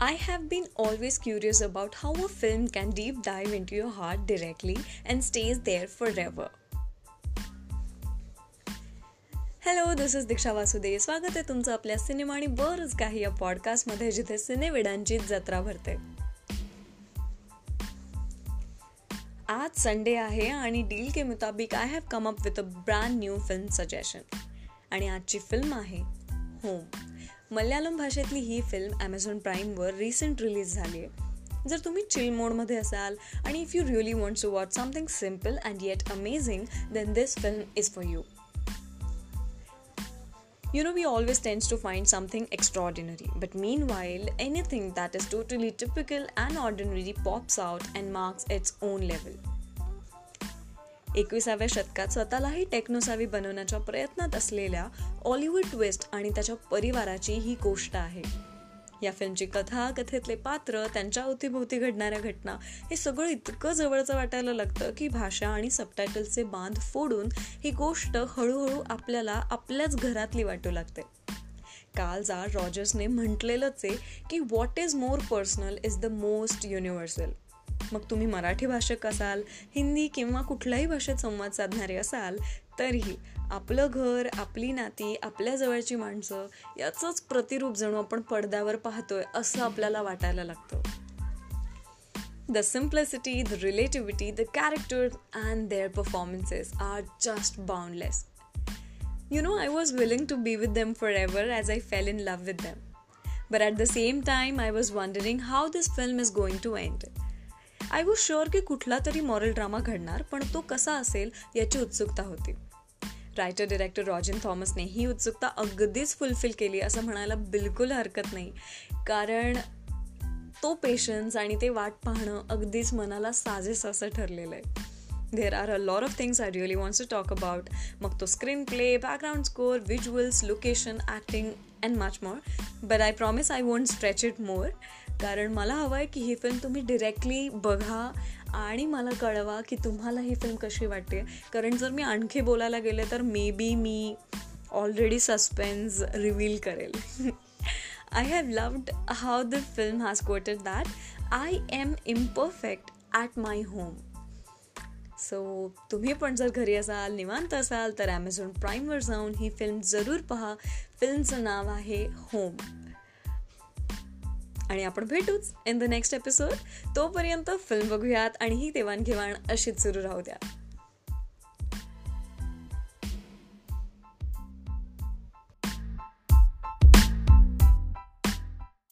I have been always curious about how a film can deep dive into your heart directly and stays there forever. Hello this is Diksha वासुदे स्वागत आहे तुमचं आपल्या cinema आणि बरंच काही या पॉडकास्टमध्ये जिथे सिनेविडांची जत्रा भरते. आज संडे आहे आणि डील के मुताबिक I have come up with a brand new film suggestion आणि आजची फिल्म आहे होम मल्याळम भाषेतली ही फिल्म ॲमेझॉन प्राईमवर रिसेंट रिलीज झाली आहे जर तुम्ही चिल मोडमध्ये असाल आणि if you really want to watch something simple and yet amazing then this film is for you You know, we always tends to find something extraordinary, but meanwhile, anything that is totally typical and ordinary pops out and marks its own level. एकविसाव्या शतकात स्वतःलाही टेक्नोसावी बनवण्याच्या प्रयत्नात असलेल्या ऑलिवूड twist आणि त्याच्या परिवाराची ही गोष्ट आहे. या फिल्मची कथा कथेतले पात्र त्यांच्या अवतीभोवती घडणाऱ्या घटना हे सगळं इतकं जवळचं वाटायला लागतं की भाषा आणि सबटायटलचे बांध फोडून ही गोष्ट हळूहळू आपल्याला आपल्याच घरातली वाटू लागते. काल जा रॉजर्सने म्हटलेलंच आहे की what is more personal is the most universal मग तुम्ही मराठी भाषक असाल हिंदी किंवा कुठल्याही भाषेत संवाद साधणारे असाल तरीही आपलं घर आपली नाती आपल्याजवळची माणसं याचंच प्रतिरूप जणू आपण पडद्यावर पाहतोय असं आपल्याला वाटायला लागतं. The simplicity the relativity the character and their performances are just boundless you know I was willing to be with them forever as I fell in love with them but at the same time I was wondering how this film is going to end I was sure की कुठला तरी moral drama घडणार पण तो कसा असेल याची उत्सुकता होती. रायटर डिरेक्टर रॉजिन थॉमसने ही उत्सुकता अगदीच फुलफिल केली असं म्हणायला बिलकुल हरकत नाही. कारण तो पेशन्स आणि ते वाट पाहणं अगदीच मनाला साजेस असं ठरलेलं आहे. there are a lot of things I really wants to talk about मग तो screenplay background score visuals location acting and much more but I promise I won't stretch it more कारण मला हवं आहे की ही फिल्म तुम्ही डिरेक्टली बघा आणि मला कळवा की तुम्हाला ही फिल्म कशी वाटते कारण जर मी आणखी बोलायला गेले तर मे बी मी ऑलरेडी सस्पेन्स रिव्हील करेल I have loved how the film has coated that I am imperfect at my home So तुम्ही पण जर घरी असाल निवांत असाल तर ॲमेझॉन प्राईमवर जाऊन ही फिल्म जरूर पहा. फिल्मचं नाव आहे होम आणि आपण भेटूच इन द नेक्स्ट एपिसोड तोपर्यंत फिल्म बघूयात आणि ही देवाणघेवाण अशीच सुरू राहू द्या.